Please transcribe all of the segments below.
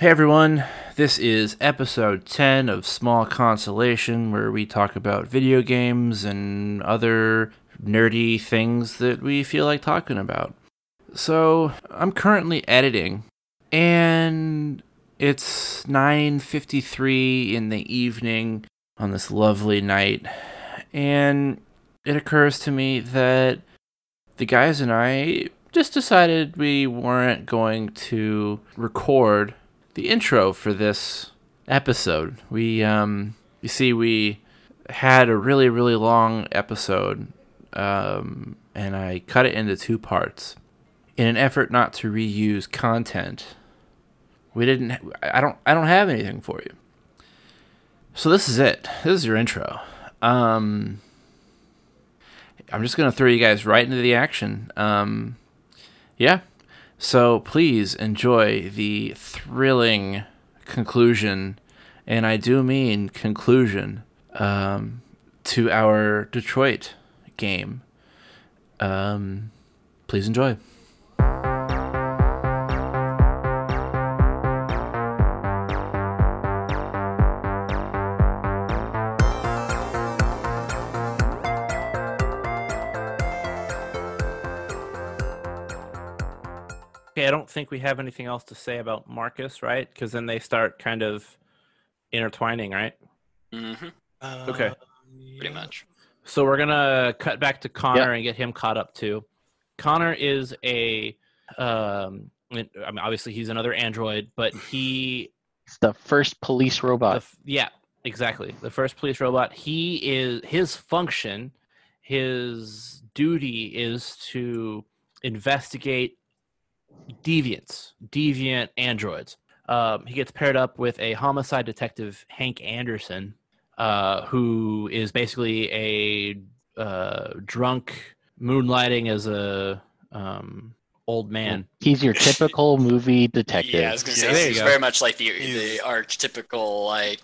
Hey everyone, this is episode 10 of Small Consolation, where we talk about video games and other nerdy things that we feel like talking about. So, I'm currently editing, and it's 9:53 in the evening on this lovely night, and it occurs to me that the guys and I just decided we weren't going to record the intro for this episode. We, um, you see, we had a really, really long episode, um, and I cut it into two parts in an effort not to reuse content. We didn't. I don't. I don't have anything for you. So this is it. This is your intro. Um, I'm just gonna throw you guys right into the action. Um, yeah, so please enjoy the thrilling conclusion, and I do mean conclusion, um, to our Detroit game. Um, please enjoy. Think we have anything else to say about Marcus, right? Because then they start kind of intertwining, right? Mm-hmm. Okay. Pretty much. So we're gonna cut back to Connor and get him caught up too. Connor is a, um, I mean, obviously he's another android, but he, It's the first police robot. f- yeah, exactly, the first police robot. He is his function, his duty is to investigate deviants, deviant androids. Um, he gets paired up with a homicide detective, Hank Anderson, uh, who is basically a uh, drunk moonlighting as a um, old man. He's your typical movie detective. Yeah, I was gonna say there you he's very much like the the archetypical like.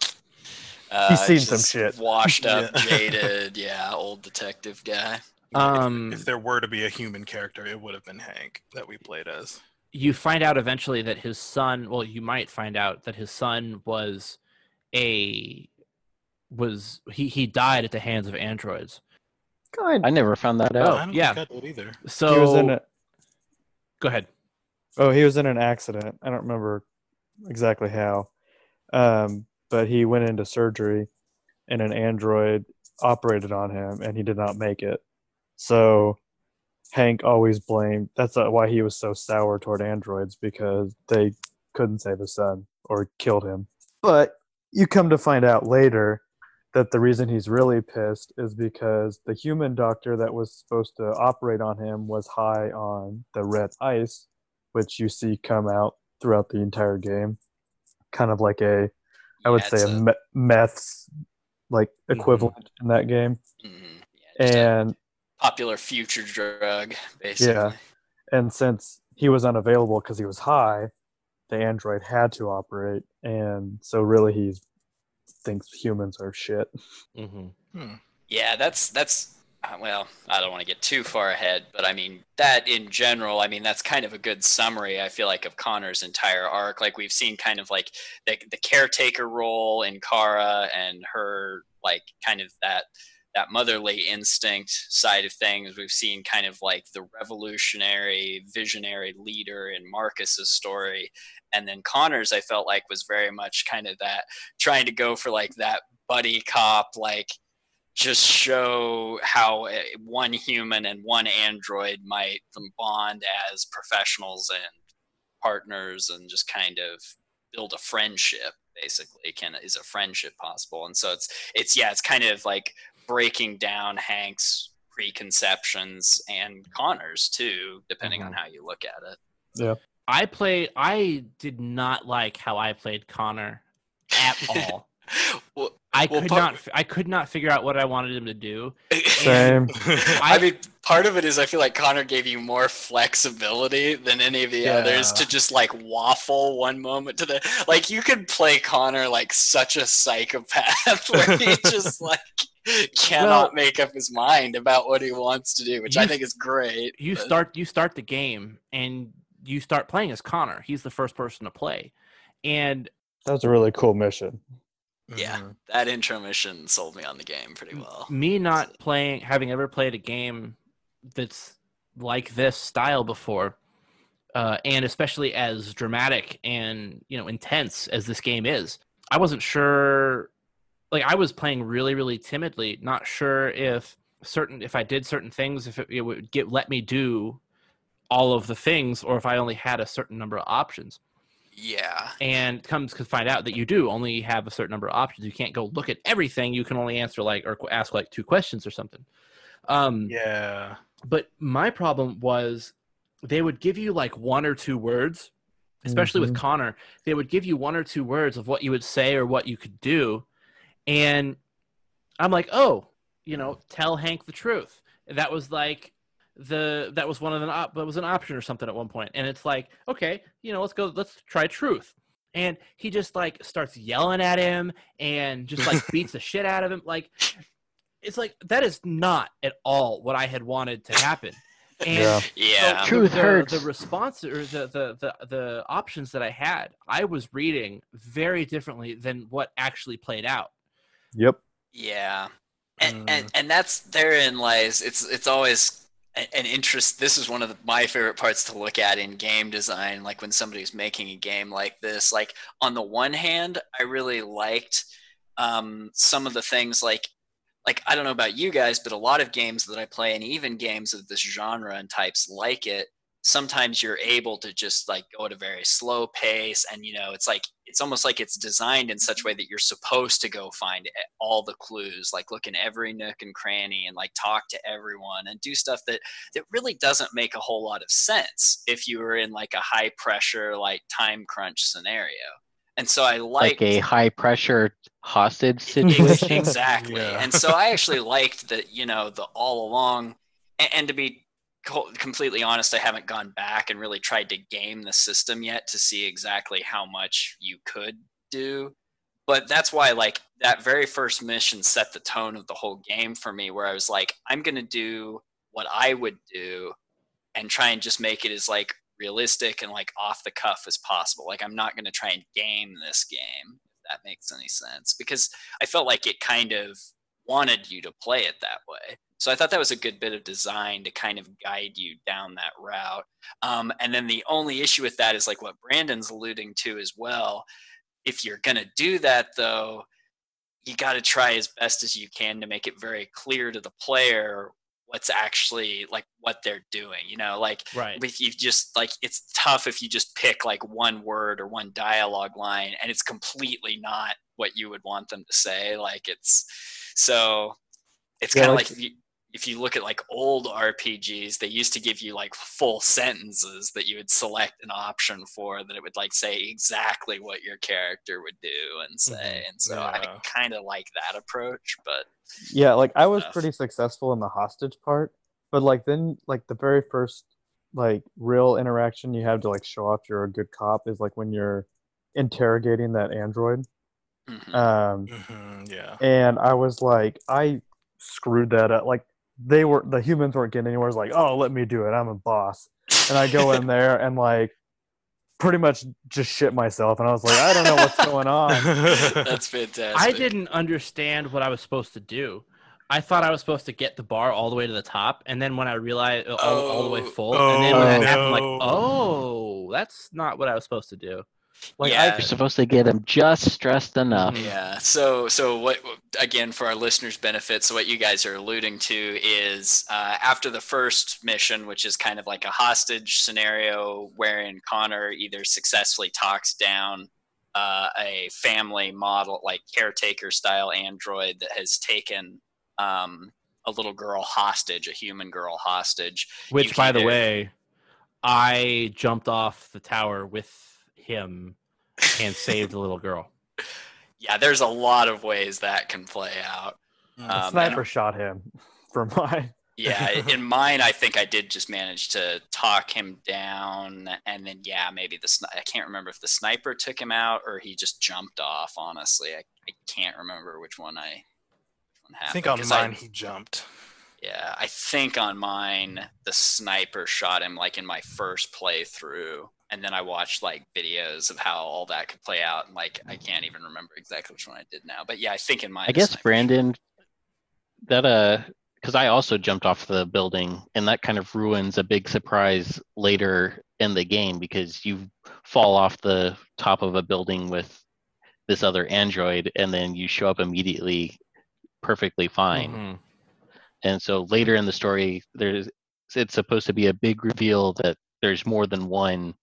Uh, He's seen some shit. Washed up, Yeah. jaded, yeah, old detective guy. Um, if, if there were to be a human character, it would have been Hank that we played as. you find out eventually that his son well you might find out that his son was a was he he died at the hands of androids I never found that Oh, out. I don't yeah. think I either. so he was in a, go ahead oh he was in an accident i don't remember exactly how um, but he went into surgery and an android operated on him and he did not make it so hank always blamed that's uh, why he was so sour toward androids because they couldn't save his son or killed him but you come to find out later that the reason he's really pissed is because the human doctor that was supposed to operate on him was high on the red ice, which you see come out throughout the entire game. Kind of like a, I would Yeah, say, a, meth's like equivalent in that game. mhm, yeah, a And popular future drug, basically. Yeah. And since he was unavailable because he was high, the android had to operate, and so really he thinks humans are shit. mm-hmm. Yeah, that's that's uh, well, I don't want to get too far ahead, but I mean that in general, I mean that's kind of a good summary. I feel like of Connor's entire arc. Like we've seen kind of like the the caretaker role in Kara and her like kind of that that motherly instinct side of things. We've seen kind of like the revolutionary, visionary leader in Marcus's story, and then Connor's I felt like was very much kind of that trying to go for like that buddy cop like just show how one human and one android might bond as professionals and partners and just kind of build a friendship basically can is a friendship possible and so it's it's yeah it's kind of like breaking down hank's preconceptions and connor's too depending on mm-hmm. how you look at it. Yeah. i played i did not like how i played connor at all. Well, i Well, could part- not i could not figure out what i wanted him to do. Same. I mean, part of it is I feel like Connor gave you more flexibility than any of the others to just like waffle one moment to the like you could play Connor like such a psychopath where he just like cannot Well- make up his mind about what he wants to do, which I think is great. you but- start you start the game and you start playing as Connor. He's the first person to play. and That was a really cool mission. Yeah, Mhm. that intro mission sold me on the game pretty well. me not playing having ever played a game that's like this style before uh, and especially as dramatic and you know intense as this game is i wasn't sure like i was playing really really timidly not sure if certain if i did certain things if it, it would get let me do all of the things or if i only had a certain number of options Yeah, and comes to find out that you do only have a certain number of options. You can't go look at everything. You can only answer like or ask like two questions or something. Um, Yeah. But my problem was they would give you like one or two words, especially with Connor. They would give you one or two words of what you would say or what you could do, and I'm like, oh, you know, tell Hank the truth. That was like the that was one of the op- that was an option or something at one point, and it's like, okay, you know, let's go, let's try truth. And he just like starts yelling at him and just like beats the shit out of him. Like it's like that is not at all what I had wanted to happen. And Yeah. yeah, so Truth the, hurts. The response or the, the the the options that I had, I was reading very differently than what actually played out. Yep. yeah, and, Mm. and and that's therein lies. It's it's always an interest. This is one of the, my favorite parts to look at in game design. Like when somebody's making a game like this. Like on the one hand, I really liked um, some of the things like like I don't know about you guys, but a lot of games that I play, and even games of this genre and types like it, sometimes you're able to just like go at a very slow pace, and you know, it's like it's almost like it's designed in such a way that you're supposed to go find all the clues, like look in every nook and cranny, and like talk to everyone, and do stuff that that really doesn't make a whole lot of sense if you were in like a high pressure, like time crunch scenario. And so I like a high pressure hostage situation. exactly. Yeah. And so I actually liked that, you know, the all along, and, and to be co- completely honest, I haven't gone back and really tried to game the system yet to see exactly how much you could do. But that's why, like, that very first mission set the tone of the whole game for me, where I was like, I'm going to do what I would do and try and just make it as, like, realistic and, like, off the cuff as possible. Like, I'm not going to try and game this game, if that makes any sense. Because I felt like it kind of wanted you to play it that way. So I thought that was a good bit of design to kind of guide you down that route. Um, and then the only issue with that is like what Brandon's alluding to as well. If you're going to do that, though, you got to try as best as you can to make it very clear to the player what's actually like what they're doing. You know, like Right. if you just like it's tough if you just pick like one word or one dialogue line and it's completely not what you would want them to say like it's so it's Yeah, kind of like- like, if, you, if you look at like old rpgs they used to give you like full sentences that you would select an option for that it would like say exactly what your character would do and mm-hmm. say and so i kind of like that approach but Yeah, like I was stuff. pretty successful in the hostage part, but like then like the very first like real interaction you have to like show off you're a good cop is like when you're interrogating that android. Mhm. Um Mhm, yeah. and I was like I screwed that up. Like they were the humans weren't getting anywhere. It's like, "Oh, let me do it. I'm a boss." And I go in there and like pretty much just shit myself and I was like, "I don't know what's going on." that's fantastic I didn't understand what I was supposed to do. I thought I was supposed to get the bar all the way to the top, and then when I realized all, all the way Oh. full, and then when that Oh, happened, I'm like, oh, that's not what I was supposed to do. Like Yeah. You're supposed to get them just stressed enough. Yeah. So, so what? Again, for our listeners' benefit, so what you guys are alluding to is uh, after the first mission, which is kind of like a hostage scenario, wherein Connor either successfully talks down uh, a family model, like caretaker style android that has taken um, a little girl hostage, a human girl hostage. Which, by the way, I jumped off the tower with him and saved the little girl. Yeah, there's a lot of ways that can play out. Mm. Um, and- Sniper shot him for mine. Yeah, in mine, I think I did just manage to talk him down, and then yeah, maybe the sni- I can't remember if the sniper took him out or he just jumped off. Honestly, I, I can't remember which one I. Which one I think on mine he jumped. yeah, I think on mine the sniper shot him like in my first playthrough, and then I watched like videos of how all that could play out, and like I can't even remember exactly which one I did now. But yeah, I think in my I guess Sniper. Brandon, that uh, because I also jumped off the building, and that kind of ruins a big surprise later in the game because you fall off the top of a building with this other android, and then you show up immediately, perfectly fine. Mhm. And so later in the story, there's it's supposed to be a big reveal that there's more than one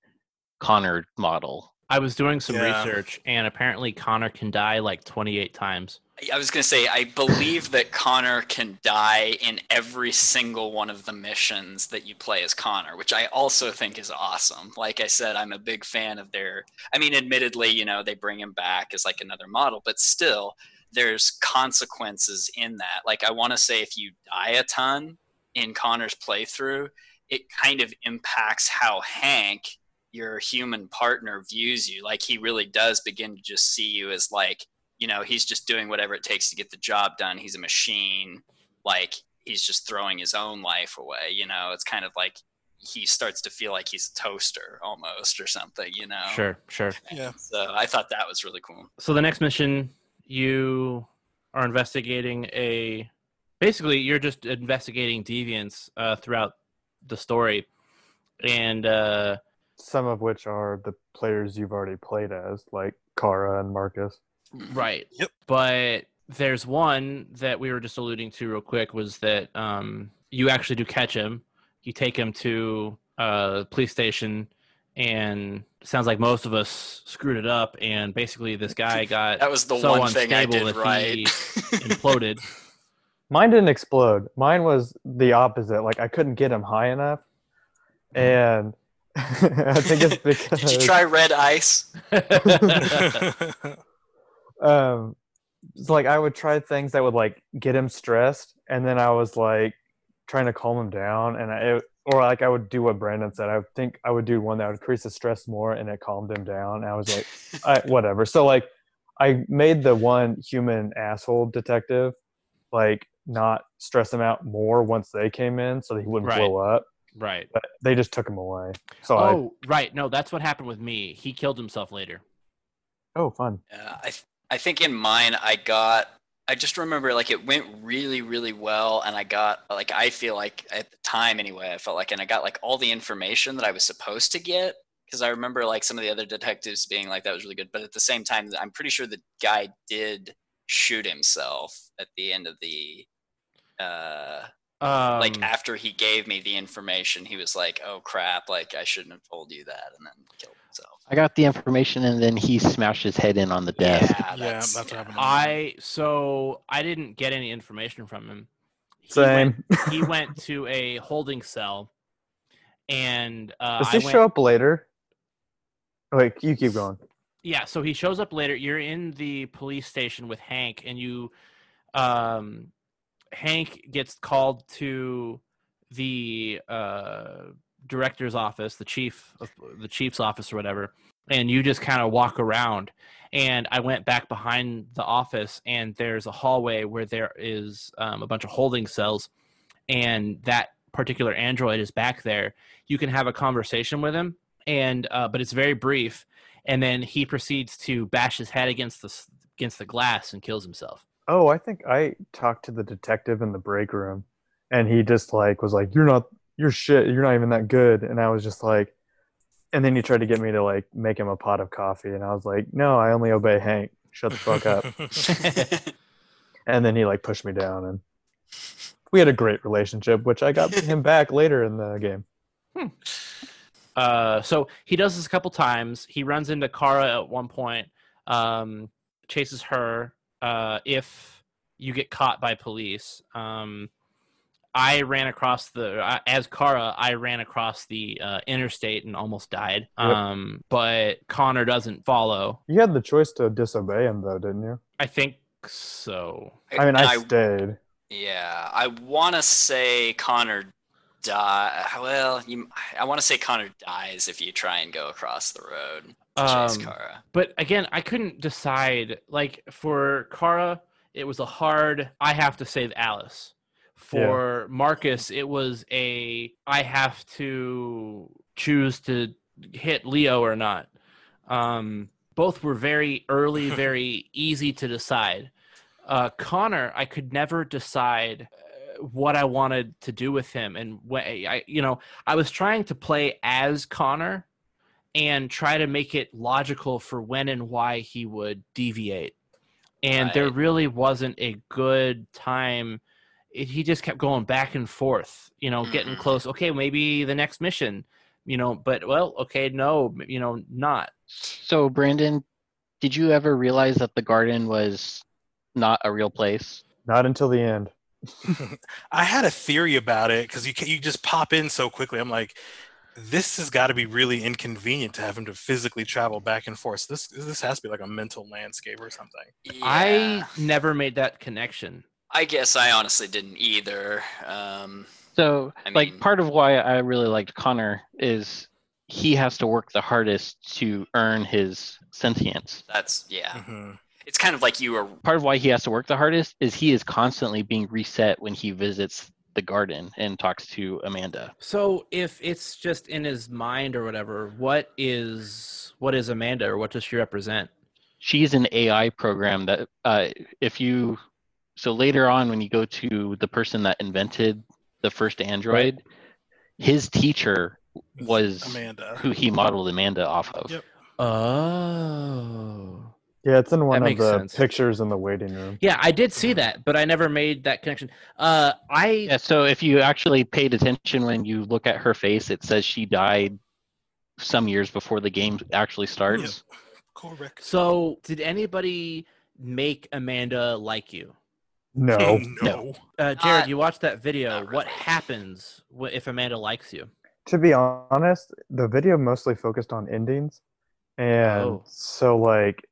Connor model. I was doing some Yeah. research, and apparently Connor can die like 28 times. I was gonna say I believe that Connor can die in every single one of the missions that you play as Connor, which I also think is awesome. Like I said, I'm a big fan of their. I mean, admittedly, you know, they bring him back as like another model, but still, there's consequences in that. Like I want to say, if you die a ton in Connor's playthrough, it kind of impacts how Hank, your human partner, views you. Like he really does begin to just see you as like you know he's just doing whatever it takes to get the job done he's a machine like he's just throwing his own life away you know it's kind of like he starts to feel like he's a toaster almost or something you know Sure, sure. Yeah. so i thought that was really cool So the next mission, you are investigating a. Basically, you're just investigating deviants uh, throughout the story, and uh, Some of which are the players you've already played as, like Kara and Marcus. right. Yep. But there's one that we were just alluding to real quick was that um, you actually do catch him. You take him to a police station, and sounds like most of us screwed it up. And basically, this guy got that was the so one thing i unstable did that right he imploded. Mine didn't explode. Mine was the opposite. Like I couldn't get him high enough, and I think it's because did you try red ice um it's like I would try things that would like get him stressed, and then I was like trying to calm him down, and I or like I would do what Brandon said. I think I would do one that would increase the stress more, and it calmed him down. And I was like, I, whatever. So like I made the one human asshole detective like not stress him out more once they came in, so that he wouldn't Right. blow up. Right. But they just took him away. So I Oh, right. No, that's what happened with me. He killed himself later. oh fun. Yeah, I th- I think in mine I got I just remember like it went really really well and I got like I feel like at the time anyway I felt like and I got like all the information that I was supposed to get because I remember like some of the other detectives being like that was really good but at the same time I'm pretty sure the guy did shoot himself at the end of the uh Um, like after he gave me the information he was like oh crap like I shouldn't have told you that and then killed himself I got the information, and then he smashed his head in on the desk. yeah Yeah, that's, that's what happened. I so I didn't get any information from him. He Same. Went, he went to a holding cell, and uh, Does I he went, show up later? Wait, you keep going. Yeah, so he shows up later. You're in the police station with Hank, and you, um, Hank gets called to the uh, director's office, the chief the chief's office or whatever, and you just kind of walk around. And I went back behind the office, and there's a hallway where there is um, a bunch of holding cells, and that particular android is back there. You can have a conversation with him, and uh, but it's very brief and then he proceeds to bash his head against the against the glass and kills himself. Oh, I think I talked to the detective in the break room, and he just like was like, "You're not, you're shit. You're not even that good." And I was just like, and then he tried to get me to like make him a pot of coffee, and I was like, "No, I only obey Hank. Shut the fuck up." and then he like pushed me down, and we had a great relationship, which I got him back later in the game. Uh, so he does this a couple times. He runs into Kara at one point, um, chases her. Uh, if you get caught by police, um, I ran across the uh, as Kara. I ran across the uh, interstate and almost died. Yep. Um, but Connor doesn't follow. You had the choice to disobey him, though, didn't you? I think so. I mean, I, I stayed. Yeah, I want to say Connor die. Well, you, I want to say Connor dies if you try and go across the road to chase Um, Kara. but again, I couldn't decide. Like for Kara, it was a hard. I have to save Alice. For Marcus, it was a. I have to choose to hit Leo or not. Um, both were very early, very easy to decide. Uh, Connor, I could never decide uh, what I wanted to do with him, and when I, you know, I was trying to play as Connor and try to make it logical for when and why he would deviate. And there really wasn't a good time. It, he just kept going back and forth, you know, getting Mhm. close. Okay, maybe the next mission, you know, but well, okay, no, you know, not. So, Brandon, did you ever realize that the garden was not a real place? Not until the end. I had a theory about it because you ca- you just pop in so quickly. I'm like, this has got to be really inconvenient to have him to physically travel back and forth. So this this has to be like a mental landscape or something. I never made that connection. I guess I honestly didn't either. Um, So, I like, mean- part of why I really liked Connor is he has to work the hardest to earn his sentience. that's yeah. Mhm. It's kind of like you are. Part of why he has to work the hardest is he is constantly being reset when he visits the garden and talks to Amanda. So if it's just in his mind or whatever, what is what is Amanda or what does she represent? she's an AI program that uh, if you so later on when you go to the person that invented the first Android, his teacher was Amanda. who he modeled Amanda off of. Yep. Oh. Yeah, it's in one of the sense. pictures in the waiting room. Yeah, I did see that, but I never made that connection. Uh I Yeah, so if you actually paid attention when you look at her face, it says she died some years before the game actually starts. Correct. so did anybody make Amanda like you? No. no. Uh Jared, you watched that video. not What happens if Amanda likes you? to be honest, the video mostly focused on endings, and Oh. so like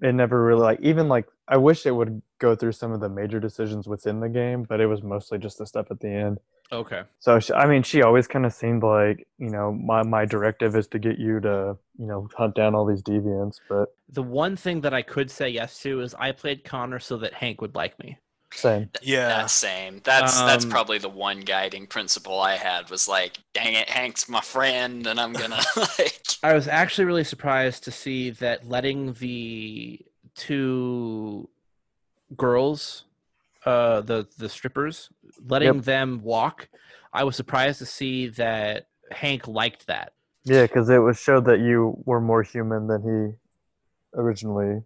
it never really like even like I wish it would go through some of the major decisions within the game, but it was mostly just the stuff at the end. Okay. So she, I mean, she always kind of seemed like you know my my directive is to get you to you know hunt down all these deviants, but The one thing that I could say yes to is I played Connor so that Hank would like me. Same. Yeah. that same. That's that's Um, probably the one guiding principle I had was like, dang it, Hank's my friend, and I'm gonna like. I was actually really surprised to see that letting the two girls, uh, the the strippers, letting Yep. them walk. I was surprised to see that Hank liked that. Yeah, because it was showed that you were more human than he originally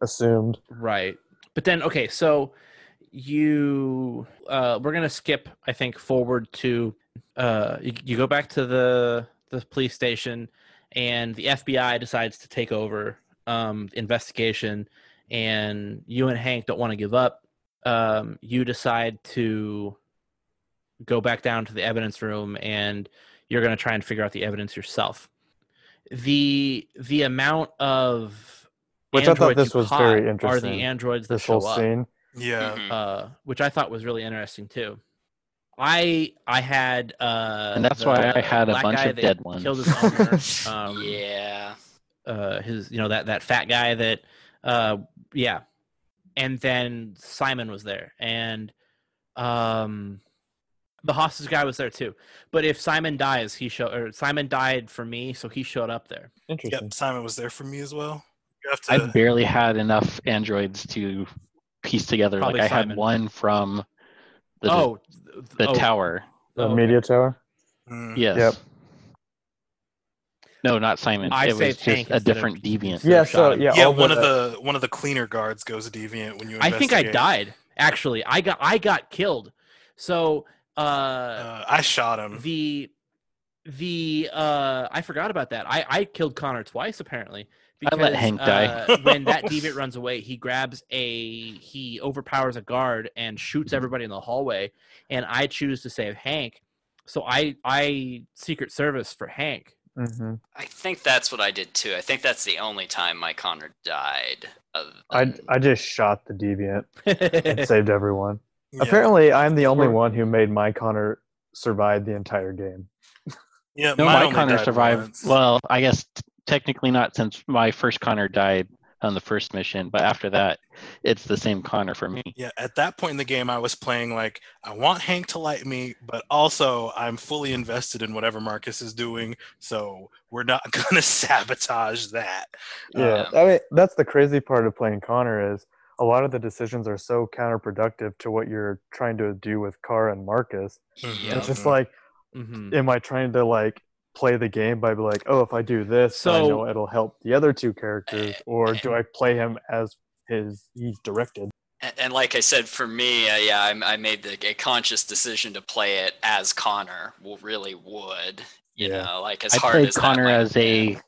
assumed. Right. But then, okay, so you, uh, we're gonna skip, I think, forward to, uh, you, you go back to the the police station, and the FBI decides to take over um, investigation, and you and Hank don't want to give up. Um, you decide to go back down to the evidence room, and you're gonna try and figure out the evidence yourself. The the amount of Which I thought this was very Are the androids that This whole show up, scene. Yeah. Mhm. uh, which I thought was really interesting too. I I had uh, And that's the why I had a bunch of dead ones. Killed his owner. um, yeah. uh, his you know that that fat guy that uh, yeah, and then Simon was there, and um, the hostage guy was there too. But if Simon dies, he show or Simon died for me, so he showed up there. Interesting. Yep. Simon was there for me as well. To. I barely had enough androids to piece together. Probably like I had one from the oh, the oh, tower. The oh, okay. media tower. Mm. Yes. Yep. No, not Simon. I it was just a instead of- different deviant. Yeah, so yeah, Yeah, one the- of the one of the cleaner guards goes deviant when you. I think I died. Actually, I got I got killed. So uh, Uh, I shot him. the the uh I forgot about that. I I killed Connor twice apparently. I let Hank die. uh, when that deviant runs away, he grabs a he overpowers a guard and shoots everybody in the hallway. And I choose to save Hank, so I I secret service for Hank. Mhm. I think that's what I did too. I think that's the only time my Connor died. other I I just shot the deviant and saved everyone. Yeah. Apparently, I'm the only one who made my Connor survive the entire game. Yeah, No, mine my only Connor survived. once. Well, I guess t- technically not, since my first Connor died on the first mission, but after that, it's the same Connor for me. Yeah, at that point in the game, I was playing like I want Hank to like me, but also I'm fully invested in whatever Marcus is doing. So we're not gonna sabotage that. Yeah, Um, I mean that's the crazy part of playing Connor is a lot of the decisions are so counterproductive to what you're trying to do with Kara and Marcus. Mhm. It's just like, Mhm. am I trying to like play the game by be like, oh, if I do this, I know it'll help the other two characters, or do I play him as his he's directed? And, and like I said, for me, uh, yeah, I, I made the, a conscious decision to play it as Connor w- really would. You Yeah. know, like as I hard played as that Connor might as a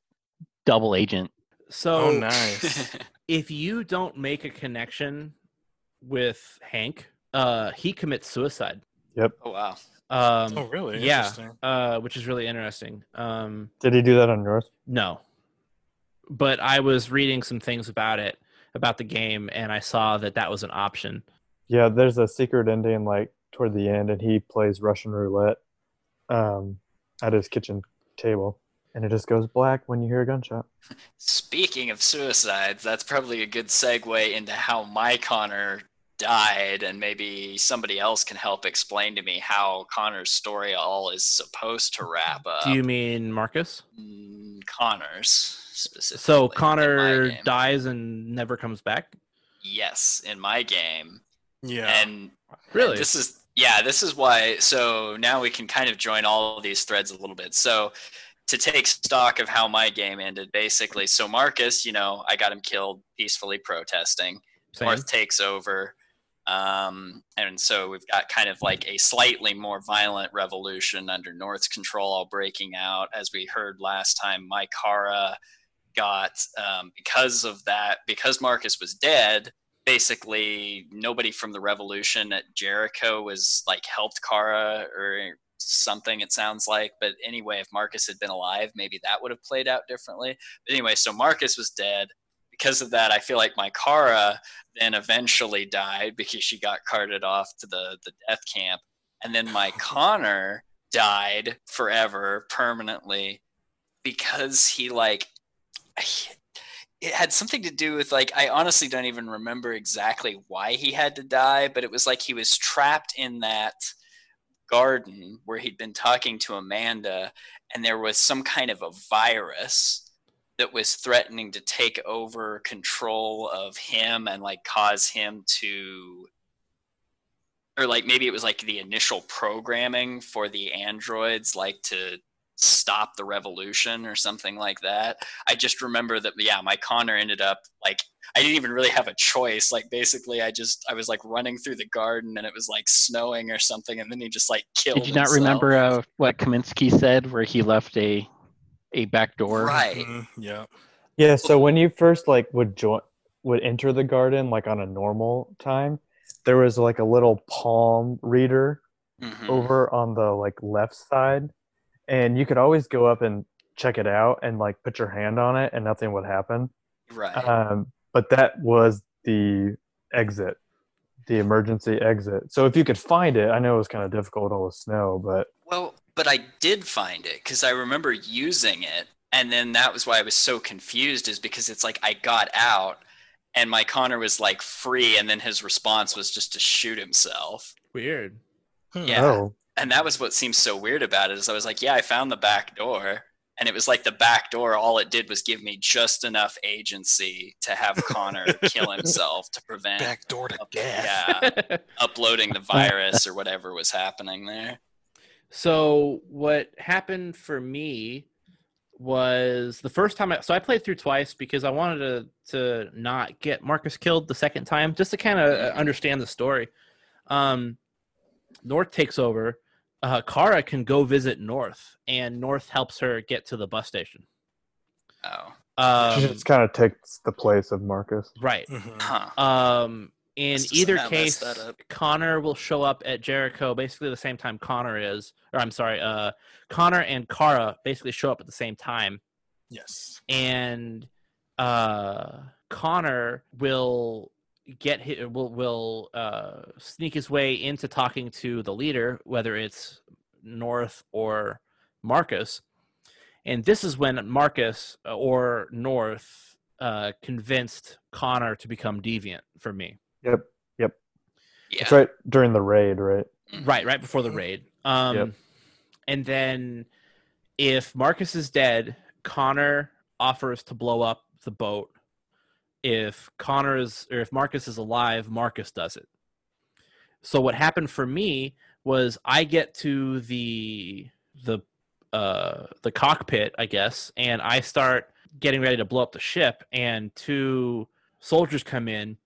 double agent. So Oh, nice. if you don't make a connection with Hank, uh, he commits suicide. Yep. Oh wow. Um, oh, really? yeah, uh, which is really interesting. Um, Did he do that on yours? no, but I was reading some things about it, about the game, and I saw that that was an option. Yeah, there's a secret ending like toward the end, and he plays Russian roulette um, at his kitchen table, and it just goes black when you hear a gunshot. Speaking of suicides, that's probably a good segue into how my Connor died, and maybe somebody else can help explain to me how Connor's story all is supposed to wrap up. Do you mean Marcus? Mm, Connor's specifically. So Connor dies and never comes back. Yes, in my game. Yeah. And Really? this is yeah, this is why so now we can kind of join all of these threads a little bit. So to take stock of how my game ended, basically, so Marcus, you know, I got him killed peacefully protesting. Same. North takes over. Um, and so we've got kind of like a slightly more violent revolution under North's control, all breaking out. As we heard last time, my Kara got, um, because of that, because Marcus was dead, basically nobody from the revolution at Jericho was like helped Kara or something, it sounds like. But anyway, if Marcus had been alive, maybe that would have played out differently. But anyway, so Marcus was dead. Because of that, I feel like my Kara then eventually died because she got carted off to the, the death camp. And then my Connor died forever, permanently, because he like it had something to do with like I honestly don't even remember exactly why he had to die, but it was like he was trapped in that garden where he'd been talking to Amanda and there was some kind of a virus that was threatening to take over control of him and like cause him to or like maybe it was like the initial programming for the androids like to stop the revolution or something like that i just remember that yeah my connor ended up like i didn't even really have a choice like basically i just i was like running through the garden and it was like snowing or something and then he just like killed Did you not himself. remember uh, what Kaminsky said, where he left a a back door? right Mhm, yeah. Yeah, so when you first like would join would enter the garden like on a normal time, there was like a little palm reader Mhm. over on the like left side and you could always go up and check it out and like put your hand on it and nothing would happen. right Um, but that was the exit, the emergency exit. So if you could find it, I know it was kind of difficult with all the snow, but Well, but I did find it because I remember using it, and then that was why I was so confused. Is because it's like I got out, and my Connor was like free, and then his response was just to shoot himself. Weird. Hmm. Yeah. oh, And that was what seems so weird about it. Is I was like, yeah, I found the back door, and it was like the back door. All it did was give me just enough agency to have Connor kill himself to prevent. Back door to up- death. yeah, uploading the virus or whatever was happening there. So what happened for me was the first time I so I played through twice because I wanted to to not get Marcus killed the second time just to kind of Mhm. understand the story. Um North takes over. Uh Kara can go visit North and North helps her get to the bus station. Oh, Um, she just kind of takes the place of Marcus. right. Mhm. huh. Um, in either case, messed that up. Connor will show up at Jericho basically the same time Connor is, or I'm sorry, uh, Connor and Kara basically show up at the same time, Yes. and uh, Connor will get his, will will uh, sneak his way into talking to the leader, whether it's North or Marcus, and this is when Marcus uh, or North uh, convinced Connor to become deviant for me. Yep. Yeah. That's right during the raid, right? Right, right before the raid. Um, Yep. And then if Marcus is dead, Connor offers to blow up the boat. If Connor is, or if Marcus is alive, Marcus does it. So what happened for me was I get to the the uh, the cockpit, I guess, and I start getting ready to blow up the ship, and two soldiers come in,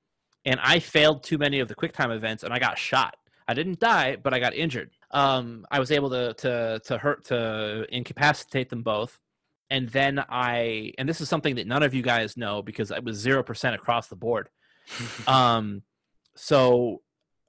and I failed too many of the QuickTime events, and I got shot. I didn't die, but I got injured. Um, I was able to to to hurt to incapacitate them both, and then I and this is something that none of you guys know because it was zero percent across the board. um, so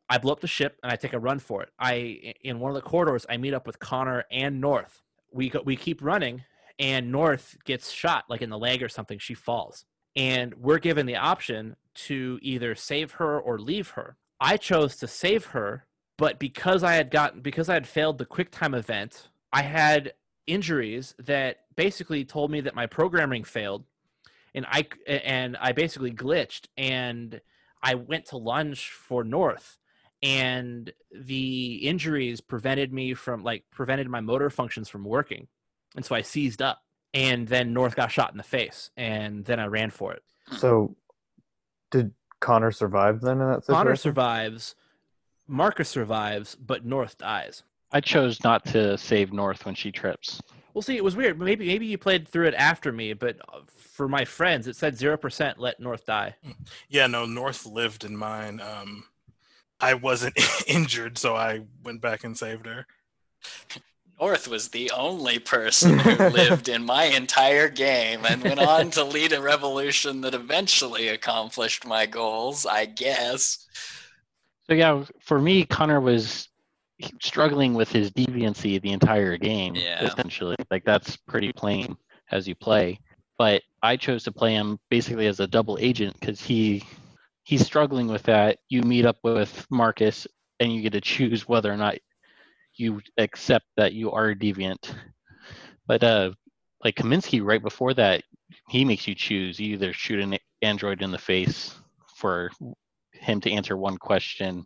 I blow up the ship and I take a run for it. I in one of the corridors I meet up with Connor and North. We go, we keep running and North gets shot like in the leg or something. She falls and we're given the option to either save her or leave her. I chose to save her, but because I had gotten because I had failed the QuickTime event, I had injuries that basically told me that my programming failed and I and I basically glitched and I went to lunge for North. And the injuries prevented me from like prevented my motor functions from working. And so i seized up and then north got shot in the face and then i ran for it So, did Connor survive then in that situation? connor survives marcus survives but north dies I chose not to save North when she trips. well see it was weird maybe maybe you played through it after me but uh, for my friends it said 0% let north die Yeah, no, North lived in mine. Um, I wasn't injured, so I went back and saved her. North was the only person who lived in my entire game and went on to lead a revolution that eventually accomplished my goals, I guess. So yeah, for me, Connor was struggling with his deviancy the entire game. Yeah. Essentially, like that's pretty plain as you play. But I chose to play him basically as a double agent because he he's struggling with that. You meet up with Marcus, and you get to choose whether or not you accept that you are a deviant. But uh, like Kaminsky, right before that, he makes you choose. You either shoot an android in the face for him to answer one question,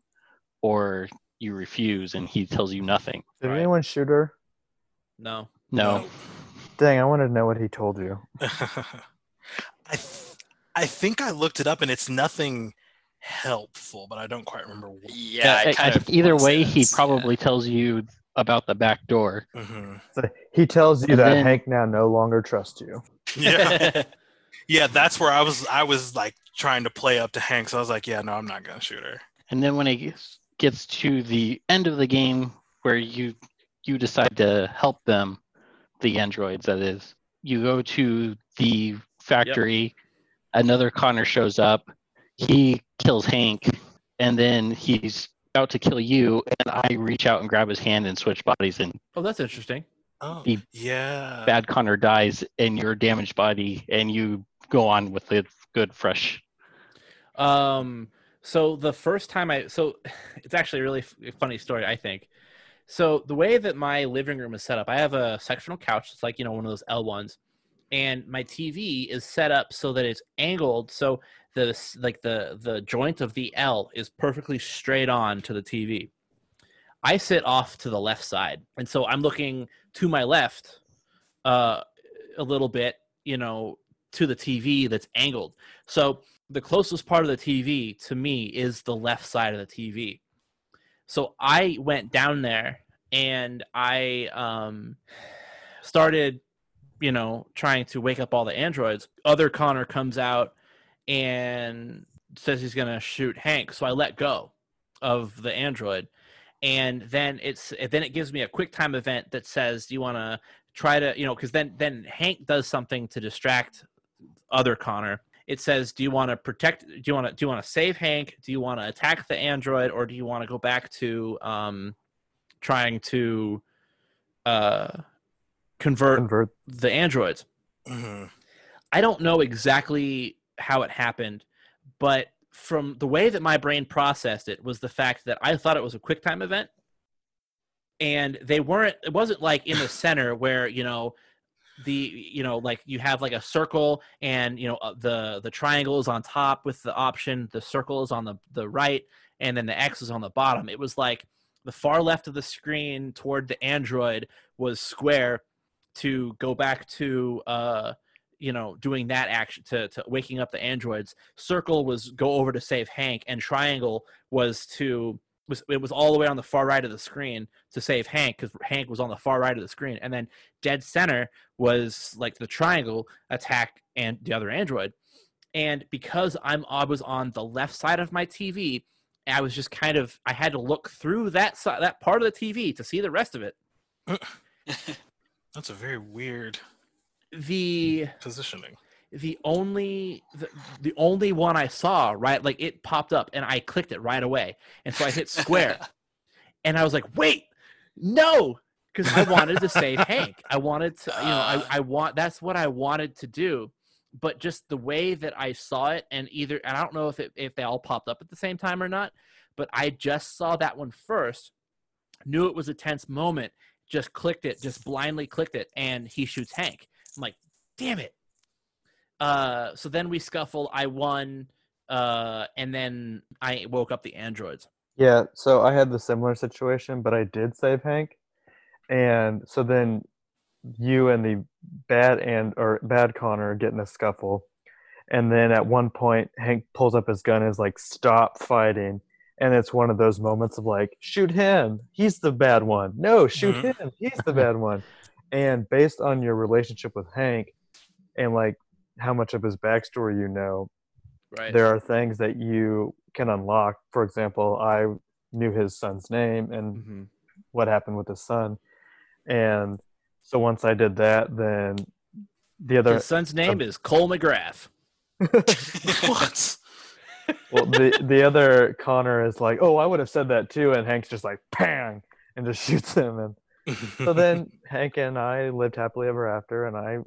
or you refuse and he tells you nothing. Did Right. anyone shoot her? no No. Dang, I wanted to know what he told you. I th- I think I looked it up and it's nothing helpful, but I don't quite remember. What. Yeah, I, it kind I of think either makes way, he sense, yeah. probably tells you about the back door. Mhm. So he tells you And that then- Hank now no longer trusts you. Yeah, yeah, that's where I was. I was like trying to play up to Hank, so I was like, yeah, no, I'm not gonna shoot her. And then when it gets- gets to the end of the game where you you decide to help them, the androids that is, you go to the factory, another Connor shows up, he kills Hank, and then he's out to kill you, and I reach out and grab his hand and switch bodies and oh that's interesting Oh, The yeah. bad Connor dies in your damaged body and you go on with the good fresh Um, so the first time I, so it's actually a really f- funny story, I think. So the way that my living room is set up, I have a sectional couch. It's like, you know, one of those L ones and my TV is set up so that it's angled. So the, like the, the joint of the L is perfectly straight on to the TV. I sit off to the left side. And so I'm looking to my left, uh, a little bit, you know, to the TV that's angled. So the closest part of the TV to me is the left side of the TV. So I went down there and I um, started, you know, trying to wake up all the androids. Other Connor comes out and says he's going to shoot Hank. So I let go of the android. And then it's then it gives me a quick time event that says, "Do you want to try to, you know, because then then Hank does something to distract other Connor, it says, "Do you want to protect? Do you want to do you want to save Hank? Do you want to attack the android, or do you want to go back to um, trying to uh, convert Convert. the androids?" Mhm. I don't know exactly how it happened, but from the way that my brain processed it was the fact that I thought it was a QuickTime event, and they weren't. It wasn't like in the center where you know the you know like you have like a circle and you know uh, the the triangle is on top with the option the circle is on the the right and then the x is on the bottom it was like the far left of the screen toward the android was square to go back to uh you know doing that action to, to waking up the androids circle was go over to save hank and triangle was to was it was all the way on the far right of the screen to save Hank because Hank was on the far right of the screen, and then dead center was like the triangle attack and the other android. And because I'm I was on the left side of my TV, I was just kind of I had to look through that side, that part of the TV to see the rest of it. That's a very weird The positioning. the only the, the only one I saw right like it popped up and I clicked it right away. And so I hit square. And I was like wait no! Because I wanted to save Hank. I wanted to you know I, I want that's what I wanted to do. But just the way that I saw it and either and I don't know if it, if they all popped up at the same time or not but I just saw that one first knew it was a tense moment just clicked it just blindly clicked it and he shoots Hank I'm like damn it uh, so then we scuffle. I won, uh, and then I woke up the androids. Yeah, so I had the similar situation, but I did save Hank, and so then you and the bad and or bad Connor get in a scuffle, and then at one point Hank pulls up his gun and is like, "Stop fighting!" And it's one of those moments of like, "Shoot him! He's the bad one! No, shoot Mhm. him! He's the bad one!" And based on your relationship with Hank, and like how much of his backstory you know, Right. there are things that you can unlock. For example, I knew his son's name and hmm what happened with his son, and so once I did that, then the other His son's name is Cole McGrath. what? Well the the other Connor is like, oh, I would have said that too, and Hank's just like, pang, and just shoots him, and so then Hank and I lived happily ever after, and I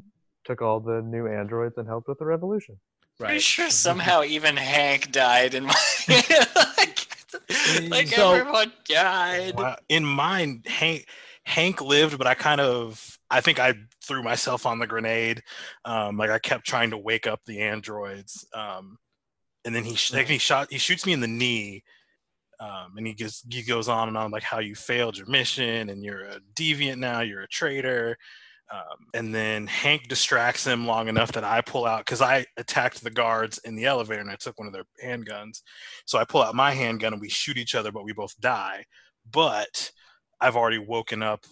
took all the new androids and helped with the revolution. Right. Pretty Right. sure somehow even Hank died in my like, like So- everyone died. Wow. In mine, Hank Hank lived, but I kind of I think I threw myself on the grenade. Um, like I kept trying to wake up the androids, um, and then he like he shot he shoots me in the knee, um, and he goes he goes on and on like how you failed your mission and you're a deviant now, you're a traitor. Um, and then Hank distracts him long enough that I pull out because I attacked the guards in the elevator and I took one of their handguns. So I pull out my handgun and we shoot each other, but we both die. But I've already woken up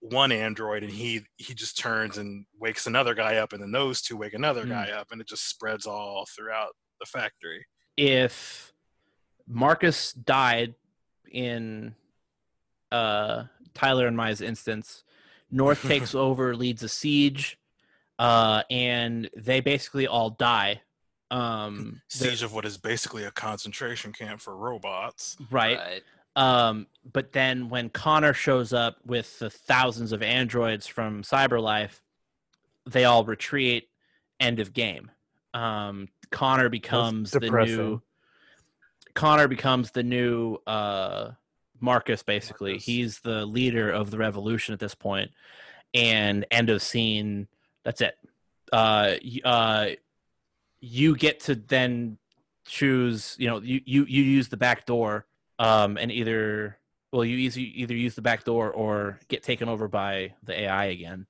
one android and he he just turns and wakes another guy up and then those two wake another Hmm. guy up and it just spreads all throughout the factory. If Marcus died in uh, Tyler and Maya's instance, North takes over, leads a siege, uh, and they basically all die. Um, they're- Siege of what is basically a concentration camp for robots. right. Right. Um, but then when Connor shows up with the thousands of androids from CyberLife, they all retreat. End of game. Um, Connor becomes the new. Connor becomes the new uh, Marcus. Basically, Marcus. he's the leader of the revolution at this point. And end of scene. That's it. Uh, uh, you get to then choose. You know, you you you use the back door um, and either well you either, either use the back door or get taken over by the AI again.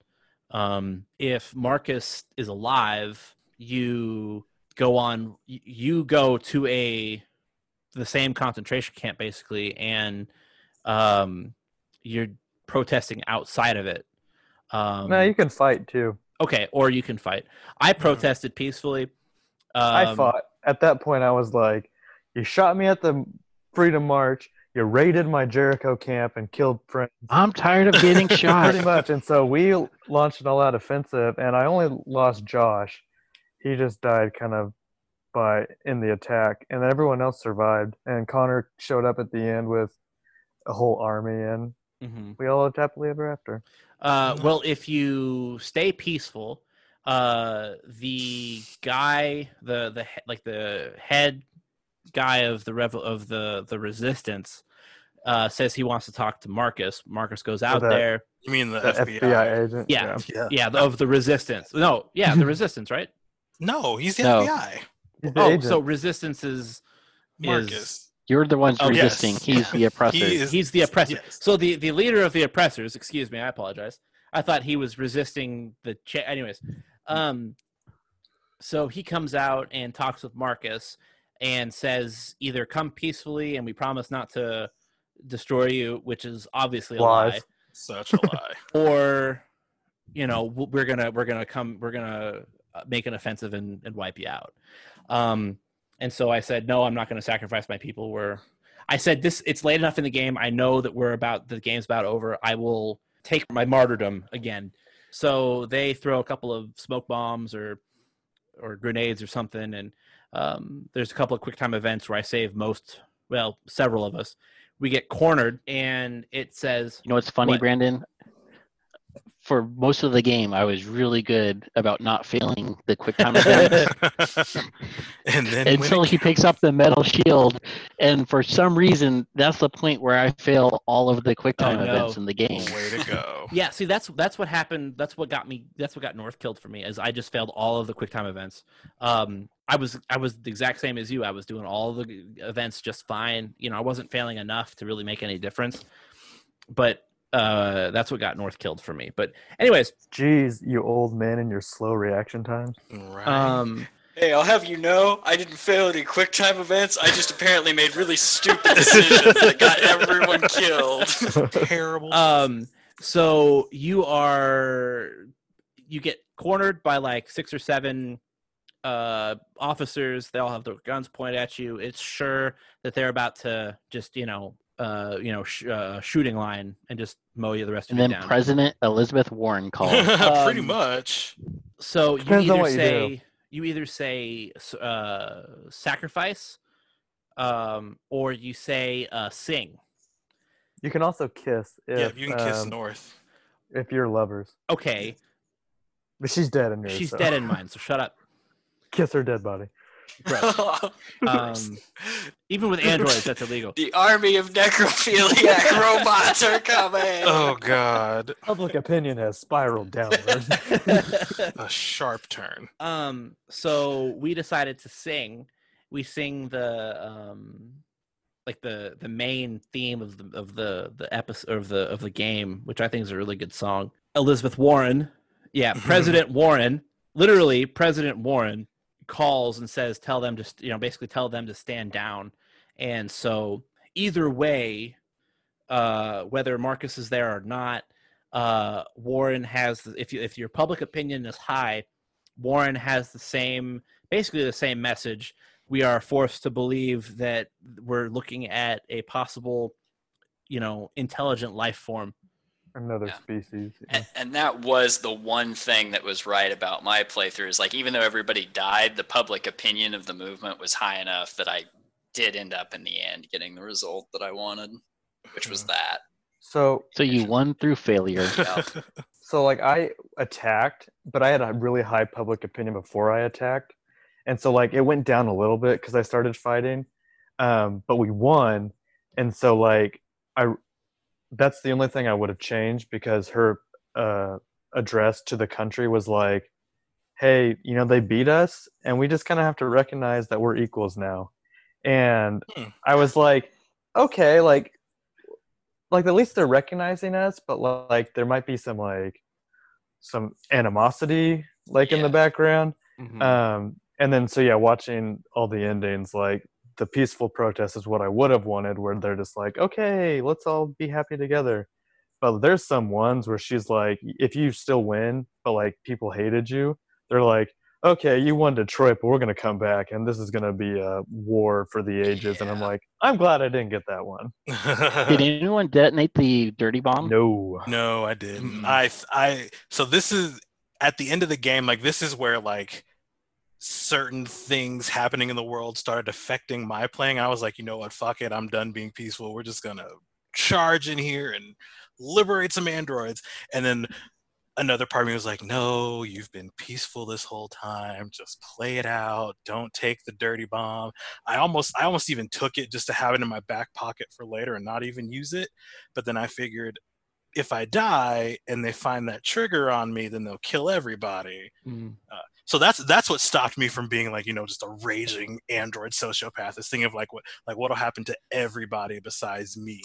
Um, if Marcus is alive, you go on. You go to a the same concentration camp basically, and um, you're protesting outside of it. Um, no, you can fight too. okay, or you can fight. I protested peacefully. Um, I fought. At that point, I was like, "You shot me at the Freedom March. You raided my Jericho camp and killed friends." I'm tired of getting shot. Pretty much. And so we launched an all-out offensive, and I only lost Josh. He just died kind of by in the attack, and everyone else survived. And Connor showed up at the end with a whole army, and mhm. we all lived happily ever after. Uh, well, if you stay peaceful, uh, the guy, the the like the head guy of the revel of the the resistance, uh, says he wants to talk to Marcus. Marcus goes out that- there. You mean the, The FBI? FBI, agent. Yeah. Yeah. Yeah, the- of the resistance. No, yeah, the resistance, right? No, he's the No. FBI. He's the Oh, agent. so resistance is Marcus. You're the ones Oh, yes. resisting. He's the oppressor. He is, he's the oppressor. yes. So the the leader of the oppressors. Excuse me, I apologize. I thought he was resisting the. Cha- Anyways, um, so he comes out and talks with Marcus and says either come peacefully and we promise not to destroy you, which is obviously a lie, Lies. Such a lie. or you know w- we're gonna we're gonna come we're gonna make an offensive and, and wipe you out. Um, and so I said no, I'm not gonna sacrifice my people. We're I said this it's late enough in the game. I know that we're about the game's about over. I will take my martyrdom again. So they throw a couple of smoke bombs or or grenades or something, and um, there's a couple of quick time events where I save most, well, several of us. We get cornered, and it says You know what's funny, What? Brandon? For most of the game, I was really good about not failing the quick time events and then until he picks up the metal shield, and for some reason, that's the point where I fail all of the quick Oh, time no. events in the game. Way to go. Yeah, see that's that's what happened. That's what got me. That's what got North killed for me. Is I just failed all of the quick time events. Um, I was I was the exact same as you. I was doing all the events just fine. You know, I wasn't failing enough to really make any difference. But uh, that's what got North killed for me. But anyways, Jeez, you old man and your slow reaction times. Right. um, Hey, I'll have you know, I didn't fail any quick time events. I just apparently made really stupid decisions that got everyone killed. Terrible. um, so you are you get cornered by like six or seven uh officers they all have their guns pointed at you it's sure that they're about to just you know uh you know sh- uh, shooting line and just mow you the rest And of you then down President Elizabeth Warren calls. Pretty um, much. so you Depends either what you do. say you either say uh sacrifice um or you say uh sing You can also kiss if yeah, you can kiss um, North. if you're lovers. okay But she's dead in yours. she's so. dead in mine so shut up Kiss her dead body. Gross. Um, even with androids that's illegal the army of necrophiliac robots are coming. Oh God, Public opinion has spiraled downward. a sharp turn. um so we decided to sing we sing the um like the the main theme of the of the the episode of the of the game which i think is a really good song elizabeth warren yeah president warren literally president warren calls and says tell them to you know basically tell them to stand down. And so either way uh whether marcus is there or not uh warren has if you if your public opinion is high warren has the same basically the same message. We are forced to believe that we're looking at a possible you know intelligent life form Another Yeah. species. yeah. And, and that was the one thing that was right about my playthrough is like even though everybody died, the public opinion of the movement was high enough that I did end up in the end getting the result that I wanted, which was that. So So you won through failure. Yeah. so like I attacked, but I had a really high public opinion before I attacked, and so like it went down a little bit because I started fighting, um, but we won, and so like I, that's the only thing I would have changed because her uh, address to the country was like, "Hey, you know they beat us, and we just kind of have to recognize that we're equals now," and Hmm. I was like, "Okay, like." Like at least they're recognizing us, but like there might be some like some animosity like in the background Mm-hmm. um and then so yeah watching all the endings like the peaceful protest is what i would have wanted where they're just like okay let's all be happy together but there's some ones where she's like if you still win but like people hated you they're like okay you won detroit but we're going to come back and this is going to be a war for the ages and i'm like i'm glad i didn't get that one Did anyone detonate the dirty bomb? no No, I didn't. Mm-mm. I I so this is at the end of the game, like this is where like certain things happening in the world started affecting my playing. I was like, you know what, fuck it, I'm done being peaceful. We're just gonna charge in here and liberate some androids. And then another part of me was like, no, you've been peaceful this whole time. Just play it out. Don't take the dirty bomb. I almost I almost even took it just to have it in my back pocket for later and not even use it. But then I figured if I die and they find that trigger on me, then they'll kill everybody. Mm. Uh, so that's that's what stopped me from being like you know just a raging android sociopath. This thing of like what like what'll happen to everybody besides me.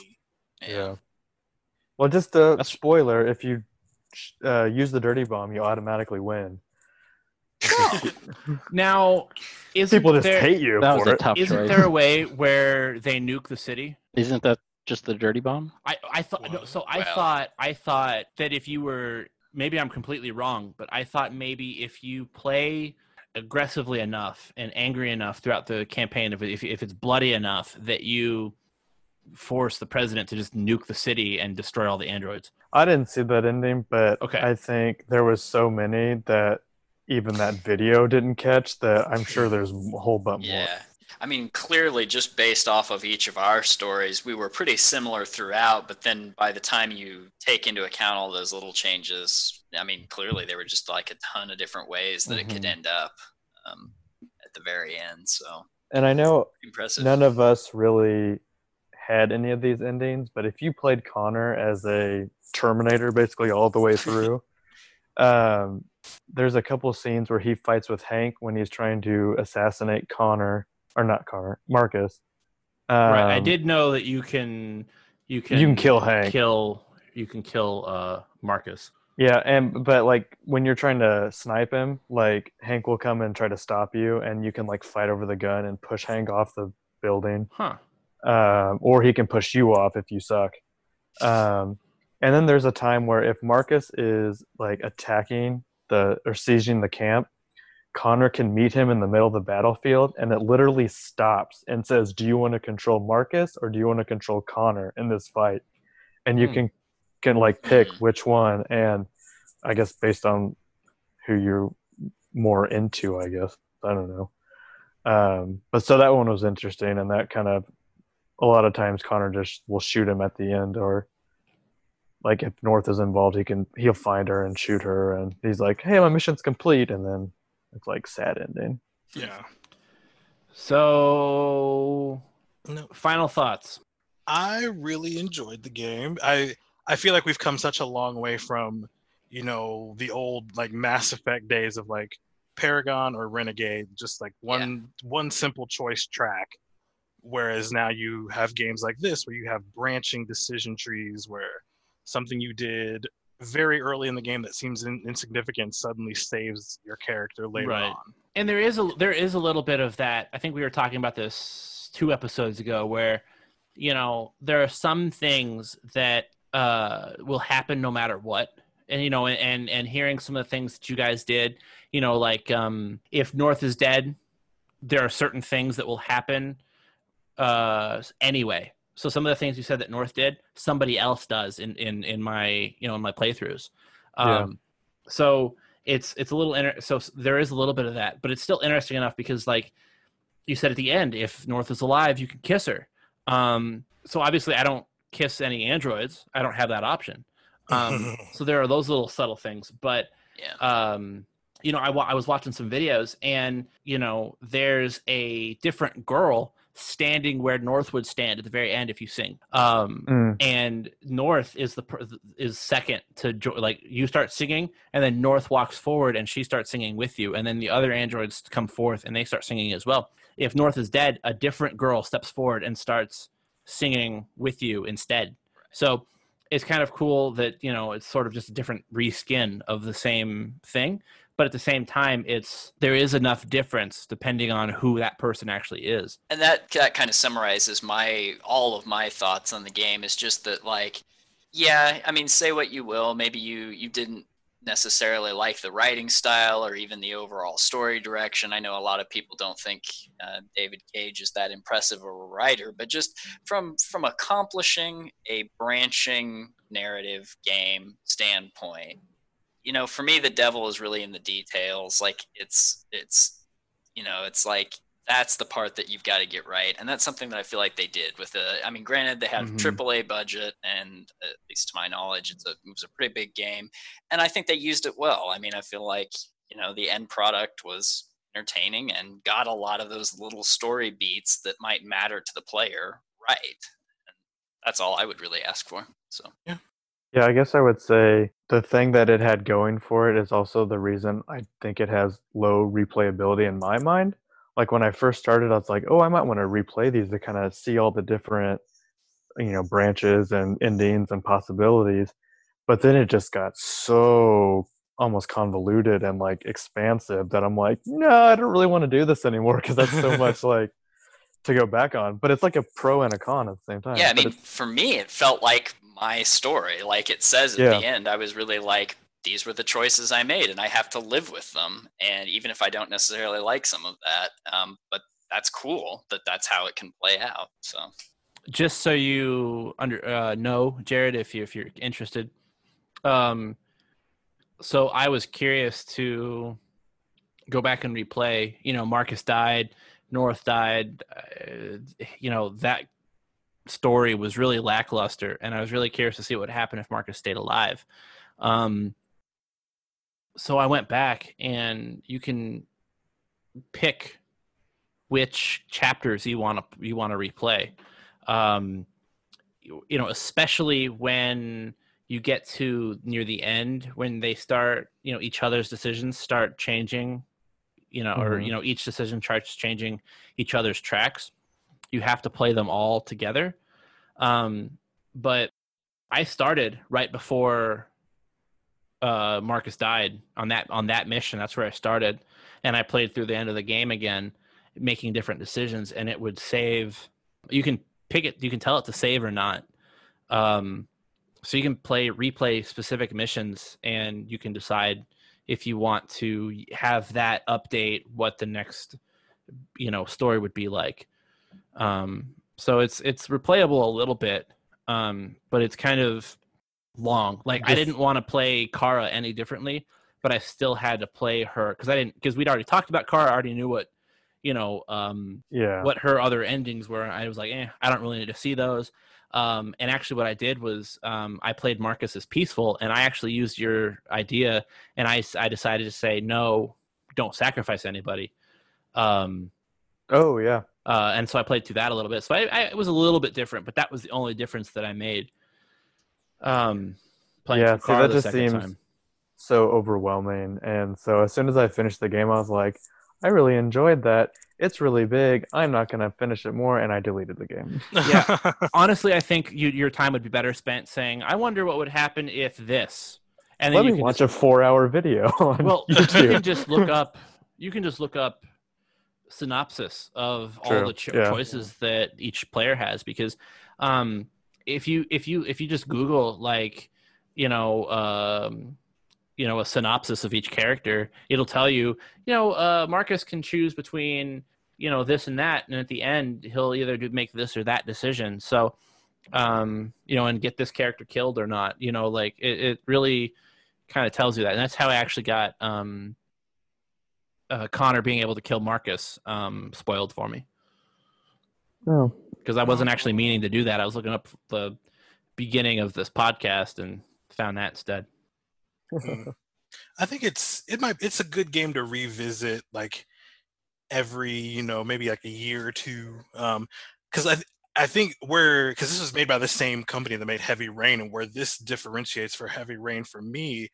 Yeah. Well, just a That's- spoiler: if you uh, use the dirty bomb, you automatically win. Now, isn't People just there, hate you That was for a it. tough isn't choice. there a way where they nuke the city? Isn't that just the dirty bomb? I I thought no, so. I well. thought I thought that if you were maybe I'm completely wrong, but I thought maybe if you play aggressively enough and angry enough throughout the campaign, if if, if it's bloody enough that you force the president to just nuke the city and destroy all the androids. I didn't see that ending, but Okay. I think there was so many that even that video didn't catch. That I'm sure there's a whole bunch more. I mean, clearly, just based off of each of our stories, we were pretty similar throughout. But then by the time you take into account all those little changes, I mean, clearly there were just like a ton of different ways that it could Mhm. end up um, at the very end. So And I know impressive. none of us really had any of these endings, but if you played Connor as a Terminator basically all the way through, um, there's a couple scenes where he fights with Hank when he's trying to assassinate Connor, or not Connor, Marcus. Um, right. I did know that you can you can You can kill Hank. Kill you can kill uh Marcus. Yeah, and but like when you're trying to snipe him, like Hank will come and try to stop you, and you can like fight over the gun and push Hank off the building. Huh. um, or he can push you off if you suck. Um, and then there's a time where if Marcus is like attacking the or sieging the camp, Connor can meet him in the middle of the battlefield, and it literally stops and says, "Do you want to control Marcus or do you want to control Connor in this fight?" And you Hmm. can can like pick Hmm. which one, and I guess based on who you're more into, I guess I don't know. Um, but so that one was interesting, and that kind of a lot of times Connor just will shoot him at the end, or like if North is involved, he can he'll find her and shoot her, and he's like, "Hey, my mission's complete," and then it's like sad ending. Yeah. So No, final thoughts. I really enjoyed the game. I I feel like we've come such a long way from, you know, the old like Mass Effect days of like Paragon or Renegade, just like one one simple choice track. Whereas now you have games like this where you have branching decision trees where something you did very early in the game that seems in, insignificant suddenly saves your character later Right. on. and there is a there is a little bit of that. I think we were talking about this two episodes ago, where you know there are some things that uh, will happen no matter what, and you know, and and hearing some of the things that you guys did, you know, like um, if North is dead, there are certain things that will happen uh, anyway. So some of the things you said that North did, somebody else does in in in my you know in my playthroughs. Yeah. Um, So it's it's a little inter- so there is a little bit of that, but it's still interesting enough because like you said at the end, if North is alive, you can kiss her. Um, so obviously, I don't kiss any androids. I don't have that option. Um, so there are those little subtle things, but yeah. um, you know, I, wa- I was watching some videos, and you know, there's a different girl standing where North would stand at the very end if you sing. Um, Mm. and North is the is second to jo- like you start singing, and then North walks forward and she starts singing with you, and then the other androids come forth and they start singing as well. If North is dead, a different girl steps forward and starts singing with you instead. So it's kind of cool that you know it's sort of just a different reskin of the same thing but at the same time it's there is enough difference depending on who that person actually is. And that that kind of summarizes my all of my thoughts on the game is just that like yeah i mean say what you will maybe you you didn't necessarily like the writing style or even the overall story direction. I know a lot of people don't think uh, david cage is that impressive of a writer but just from from accomplishing a branching narrative game standpoint you know for me the devil is really in the details like it's it's you know it's like that's the part that you've got to get right, and that's something that I feel like they did with the. I mean, granted, they had Mhm. a triple A budget, and at least to my knowledge, it's a it was a pretty big game, and I think they used it well. I mean, I feel like you know the end product was entertaining and got a lot of those little story beats that might matter to the player right. And that's all I would really ask for. So Yeah, I guess I would say the thing that it had going for it is also the reason I think it has low replayability in my mind. Like when I first started, I was like, oh, I might want to replay these to kind of see all the different, you know, branches and endings and possibilities. But then it just got so almost convoluted and like expansive that I'm like, no, I don't really want to do this anymore because that's so much like to go back on. But it's like a pro and a con at the same time. yeah, I mean, for me, it felt like my story. Like it says at Yeah. the end, I was really like, these were the choices I made, and I have to live with them. And even if I don't necessarily like some of that, um, but that's cool that that's how it can play out. So just so you under uh, know, Jared, if you if you're interested, um, so I was curious to go back and replay. You know, Marcus died, North died. Uh, you know that story was really lackluster, and I was really curious to see what would happen if Marcus stayed alive. Um, so I went back, and you can pick which chapters you want to you want to replay um, you, you know, especially when you get to near the end when they start, you know, each other's decisions start changing, you know, or Mhm. you know, each decision starts changing each other's tracks. You have to play them all together. Um, but I started right before uh, Marcus died on that on that mission. That's where I started, and I played through the end of the game again, making different decisions, and it would save. You can pick it you can tell it to save or not um so you can play replay specific missions and you can decide if you want to have that update what the next you know story would be like um so it's it's replayable a little bit um but it's kind of long like i didn't want to play kara any differently but i still had to play her because i didn't because we'd already talked about kara i already knew what you know um yeah. what her other endings were. I was like, eh, I don't really need to see those. Um, and actually, what I did was um, I played Marcus as peaceful, and I actually used your idea, and I I decided to say no, don't sacrifice anybody. Um, Oh yeah. Uh, and so I played through that a little bit. So I, I, it was a little bit different, but that was the only difference that I made. Um, playing Yeah, through see, that the just seems- time. so overwhelming. And so as soon as I finished the game, I was like, I really enjoyed that. It's really big. I'm not gonna finish it more, and I deleted the game. Yeah. Honestly, I think you, your time would be better spent saying, "I wonder what would happen if this." And Let you me can watch just- a four-hour video on well you can just look up you can just look up synopsis of all the cho- yeah. choices that each player has because um if you if you if you just google like you know um you know a synopsis of each character it'll tell you you know uh marcus can choose between you know this and that and at the end he'll either do make this or that decision. So um you know and get this character killed or not you know like it, it really kind of tells you that. And that's how i actually got um uh, connor being able to kill marcus um spoiled for me. Oh, because i wasn't actually meaning to do that. I was looking up the beginning of this podcast and found that instead. Mm. I think it's it might it's a good game to revisit like every you know maybe like a year or two. Um because I th- I think where because this was made by the same company that made Heavy Rain and where this differentiates for Heavy Rain for me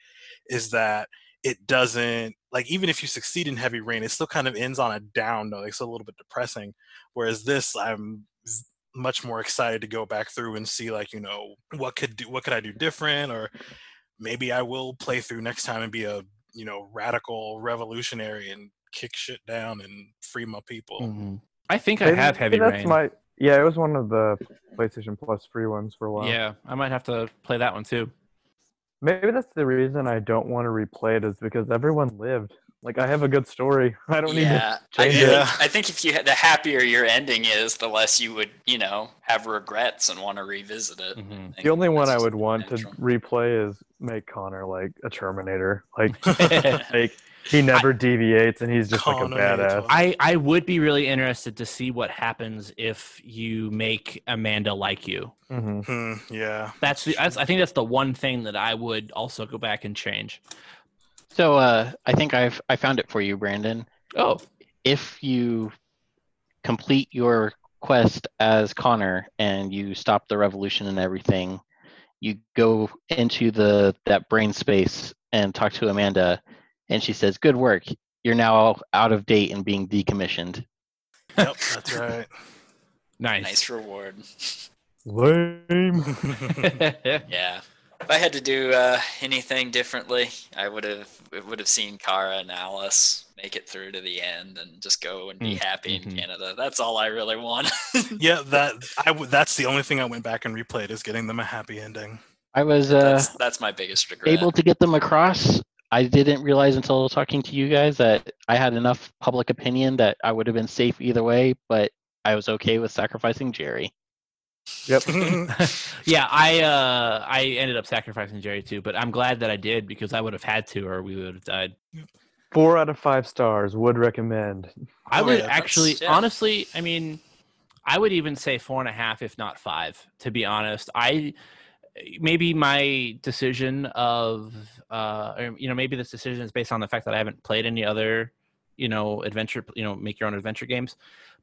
is that it doesn't like even if you succeed in Heavy Rain it still kind of ends on a down note it's a little bit depressing whereas this I'm much more excited to go back through and see like you know what could do what could I do different or maybe I will play through next time and be a you know radical revolutionary and kick shit down and free my people. Mm-hmm. i think i Maybe- have heavy that's rain My, yeah, it was one of the PlayStation Plus free ones for a while. yeah i might have to play that one too Maybe that's the reason I don't want to replay it is because everyone lived. Like I have a good story. I don't need to. yeah, I change think. I think if you had- the happier your ending is, the less you would you know have regrets and want to revisit it. Mhm. The only one I would want to replay is make Connor like a Terminator. Like make He never deviates, and he's just like a badass. I, I would be really interested to see what happens if you make Amanda like you. hmm Hmm, yeah. That's the that's, I think that's the one thing that I would also go back and change. So uh, I think I've I found it for you, Brandon. Oh, If you complete your quest as Connor and you stop the revolution and everything, you go into the that brain space and talk to Amanda, and she says, "Good work. You're now out of date and being decommissioned." Yep, that's right. nice. Nice reward. Lame. Yeah. If I had to do uh, anything differently, I would have would have seen Kara and Alice make it through to the end and just go and be Mm, happy mhm. in Canada. That's all I really want. yeah, that I w- that's the only thing I went back and replayed is getting them a happy ending. I was uh, that's that's my biggest regret. able to get them across. I didn't realize until talking to you guys that I had enough public opinion that I would have been safe either way, but I was okay with sacrificing Jerry. yep. yeah, I uh I ended up sacrificing Jerry too, but I'm glad that I did because I would have had to or we would have died. Four out of five stars. Would recommend. I Oh, would yeah, actually yeah. honestly, I mean, I would even say four and a half, if not five, to be honest. I maybe my decision of uh or, you know, maybe this decision is based on the fact that I haven't played any other, you know, adventure you know, make your own adventure games.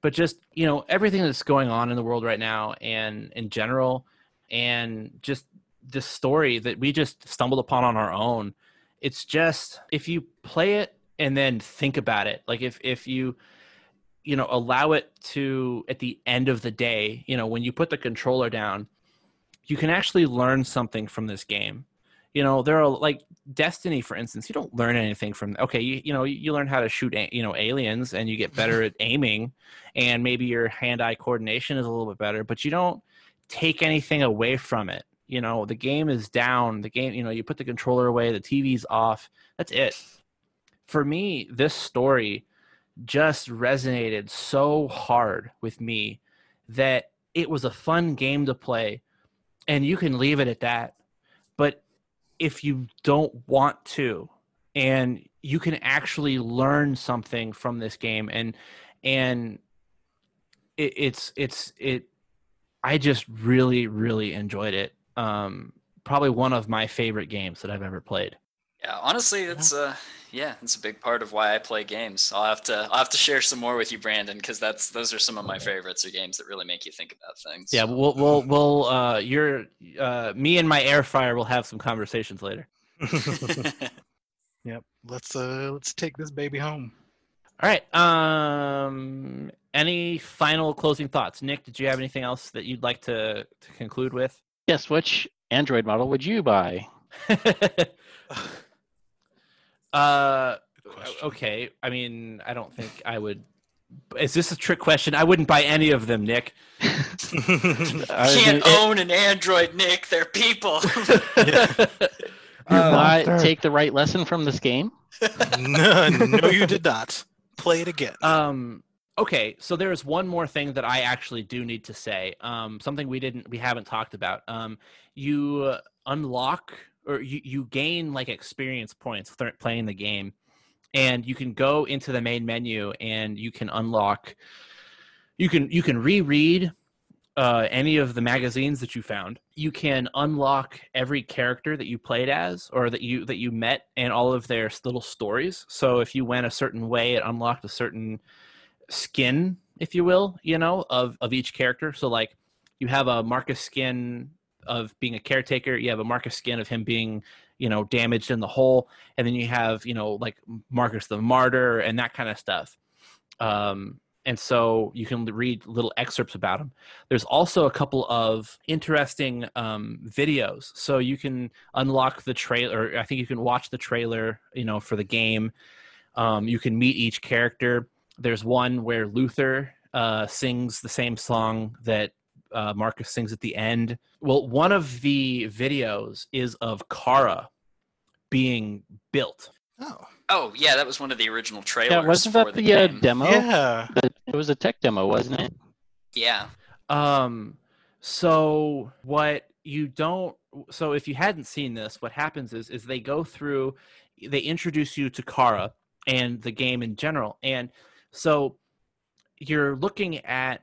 But just, you know, everything that's going on in the world right now and in general and just this story that we just stumbled upon on our own. It's just if you play it and then think about it, like if if you you know allow it to at the end of the day you know when you put the controller down you can actually learn something from this game. You know there are like destiny for instance you don't learn anything from okay you, you know you learn how to shoot a- you know aliens and you get better at aiming and maybe your hand-eye coordination is a little bit better but you don't take anything away from it. You know the game is down the game you know you put the controller away the tv's off that's it. For me this story just resonated so hard with me that it was a fun game to play and you can leave it at that. But if you don't want to and you can actually learn something from this game and and it, it's it's it i just really really enjoyed it. Um probably one of my favorite games that i've ever played. Yeah, honestly, it's uh, yeah, it's a big part of why I play games. I'll have to I'll have to share some more with you, Brandon, because that's those are some of my favorites or games that really make you think about things. yeah we'll we'll, we'll uh you're uh me and my air fryer will have some conversations later yep. Let's uh let's take this baby home. All right. Um, any final closing thoughts, Nick? Did you have anything else that you'd like to to conclude with? Yes, which Android model would you buy? uh, question. okay. I mean, I don't think I would. Is this a trick question? I wouldn't buy any of them, Nick. You can't mean, it- own an Android, Nick. They're people. You're Uh, not take the right lesson from this game. no, no, you did not. Play it again. Um. Okay, so there is one more thing that I actually do need to say. Um, something we didn't, we haven't talked about. Um, you unlock or you you gain like experience points playing the game, and you can go into the main menu and you can unlock. You can you can reread uh, any of the magazines that you found. You can unlock every character that you played as or that you that you met and all of their little stories. So if you went a certain way, it unlocked a certain skin, if you will, you know, of of each character. So like you have a Marcus skin of being a caretaker, you have a Marcus skin of him being, you know, damaged in the hole, and then you have, you know, like Marcus the martyr and that kind of stuff. Um and so you can read little excerpts about him. There's also a couple of interesting um, videos, so you can unlock the trailer. I think you can watch the trailer, you know, for the game. Um, you can meet each character. There's one where Luther uh, sings the same song that uh, Marcus sings at the end. Well, one of the videos is of Kara being built. Oh. oh yeah, that was one of the original trailers. Yeah, wasn't for that the the uh, demo? Yeah. It was a tech demo, wasn't it? Yeah. Um, so what you don't so if you hadn't seen this, what happens is is they go through they introduce you to Kara and the game in general. And so you're looking at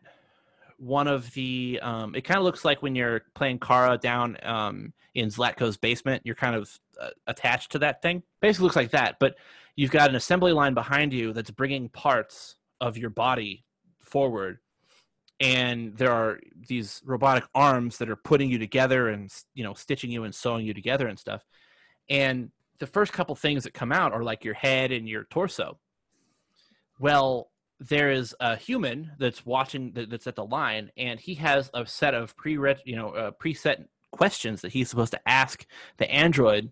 one of the. Um, it kind of looks like when you're playing Kara down um, in Zlatko's basement. You're kind of uh, attached to that thing. Basically, looks like that, but you've got an assembly line behind you that's bringing parts of your body forward and there are these robotic arms that are putting you together and you know stitching you and sewing you together and stuff and the first couple things that come out are like your head and your torso well there is a human that's watching that's at the line and he has a set of pre you know uh, preset questions that he's supposed to ask the android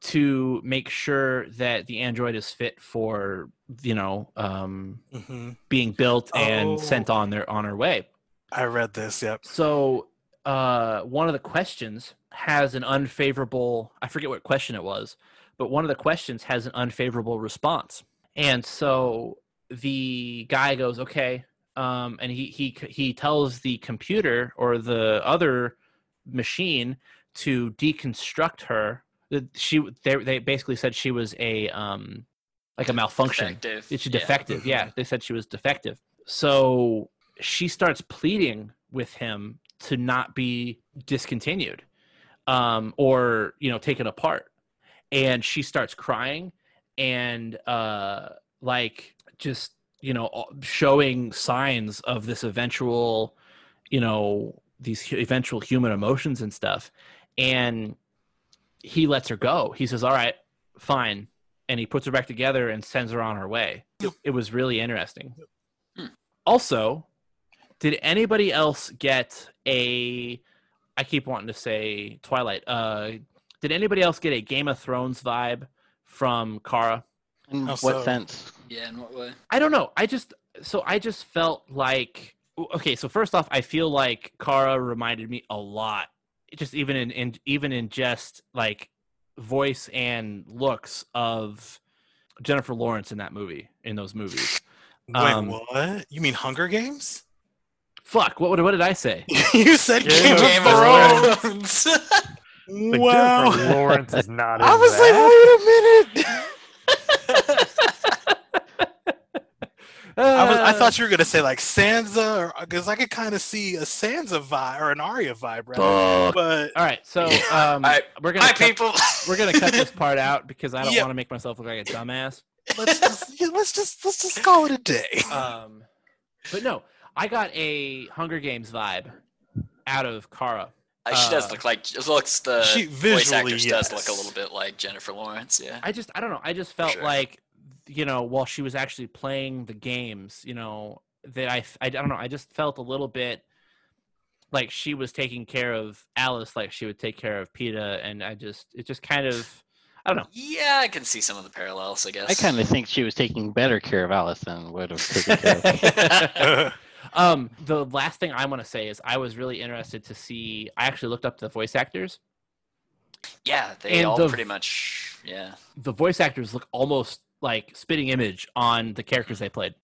to make sure that the android is fit for you know um, hmm being built and Oh. sent on their on her way I read this. Yep. so uh, one of the questions has an unfavorable i forget what question it was but one of the questions has an unfavorable response and so the guy goes okay um, and he, he he tells the computer or the other machine to deconstruct her she they, they basically said she was a um like a malfunction Defective. it's Yeah. defective. Yeah. they said she was defective. So she starts pleading with him to not be discontinued, um, or you know, taken apart. And she starts crying and uh, like just you know showing signs of this eventual, you know, these eventual human emotions and stuff. And he lets her go. He says, "All right, fine." and he puts her back together and sends her on her way. It was really interesting. Hmm. Also, did anybody else get a? I keep wanting to say Twilight. Uh, did anybody else get a Game of Thrones vibe from Kara? In How what so? sense? Yeah, in what way? I don't know. I just so I just felt like okay. So first off, I feel like Kara reminded me a lot, just even in, in even in just like voice and looks of Jennifer Lawrence in that movie in those movies. Wait, Um, what? You mean Hunger Games? Fuck. What what did I say? you said Game Game, of of of Thrones. Wow. Jennifer Lawrence is not. I was that. like, wait a minute. I was. I thought you were gonna say like Sansa, because I could kind of see a Sansa vibe or an Arya vibe, right? Fuck. But All right, so um, Alright, we're gonna Hi, cut, people. we're gonna cut this part out because I don't Yep. want to make myself look like a dumbass. let's just yeah, let's just let's just call it a day. Um, but no, I got a Hunger Games vibe out of Kara. Uh, she does Uh, look like it looks the She- voice visually, actress does look a little bit like Jennifer Lawrence. Yeah. I just I don't know. I just felt Sure. like you know while she was actually playing the games, you know that I I don't know. I just felt a little bit like she was taking care of Alice like she would take care of Peeta, and I just it just kind of I don't know. Yeah, I can see some of the parallels. I guess. I kind of think she was taking better care of Alice than would have taken care of. um, the last thing I want to say is I was really interested to see. I actually looked up the voice actors. Yeah, they And all the- pretty much. Yeah. The voice actors look almost like spitting image on the characters they played.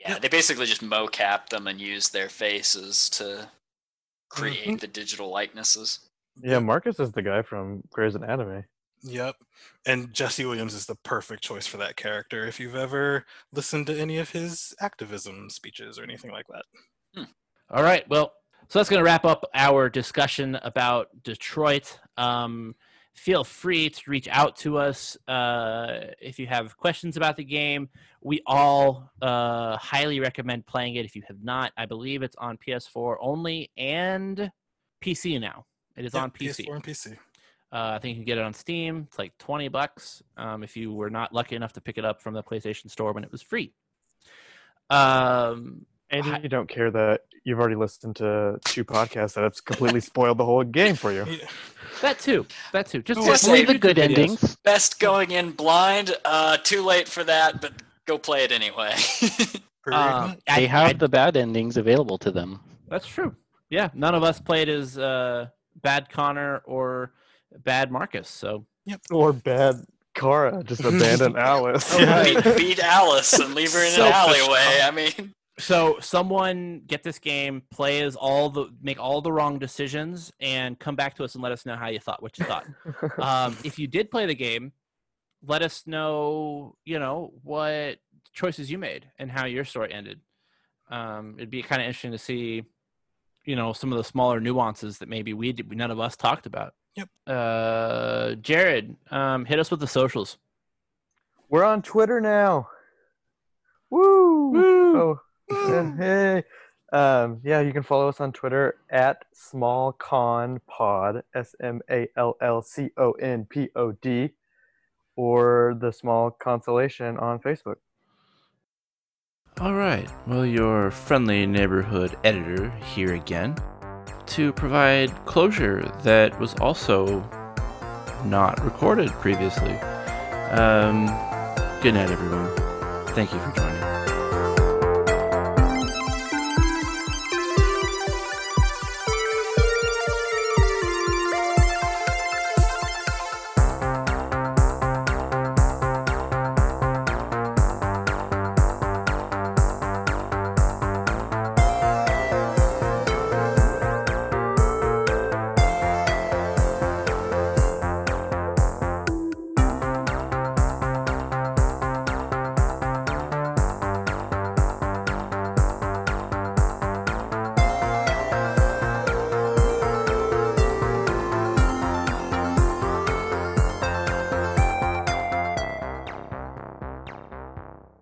Yeah, they basically just mocap them and use their faces to create Mm-hmm. the digital likenesses. Yeah, Marcus is the guy from Grey's Anatomy. Yep. And Jesse Williams is the perfect choice for that character if you've ever listened to any of his activism speeches or anything like that. All right. Well, so that's going to wrap up our discussion about Detroit. Um, feel free to reach out to us uh, if you have questions about the game. We all uh, highly recommend playing it if you have not. I believe it's on PS4 only and PC now. It is Yep, on PC. PS4 and PC. Uh, I think you can get it on Steam. It's like 20 bucks um, if you were not lucky enough to pick it up from the PlayStation Store when it was free. Um, And Hi- you don't care that you've already listened to two podcasts that have completely spoiled the whole game for you. Yeah. that too. That too. Just Well, watch say Only the good YouTube videos. endings. Best going in blind. Uh, too late for that, but go play it anyway. Um, much. I- They have I- the bad endings available to them. That's true. Yeah, none of us played as uh, bad Connor or bad Marcus. So Yep. Or bad Kara, just abandon Alice. Oh, right. beat, beat Alice and leave her in an Selfish alleyway. I mean, so someone get this game, play as all the make all the wrong decisions, and come back to us and let us know how you thought, what you thought. um, if you did play the game, let us know, you know, what choices you made and how your story ended. Um, it'd be kind of interesting to see, you know, some of the smaller nuances that maybe we did, none of us talked about. Yep. Uh, Jared, um, hit us with the socials. We're on Twitter now. Woo! Woo! Oh, yeah, hey. Um, yeah, you can follow us on Twitter at smallconpod, S M A L L C O N P O D, or the Small Consolation on Facebook. All right. Well, your friendly neighborhood editor here again to provide closure that was also not recorded previously. Um, good night, everyone. Thank you for joining.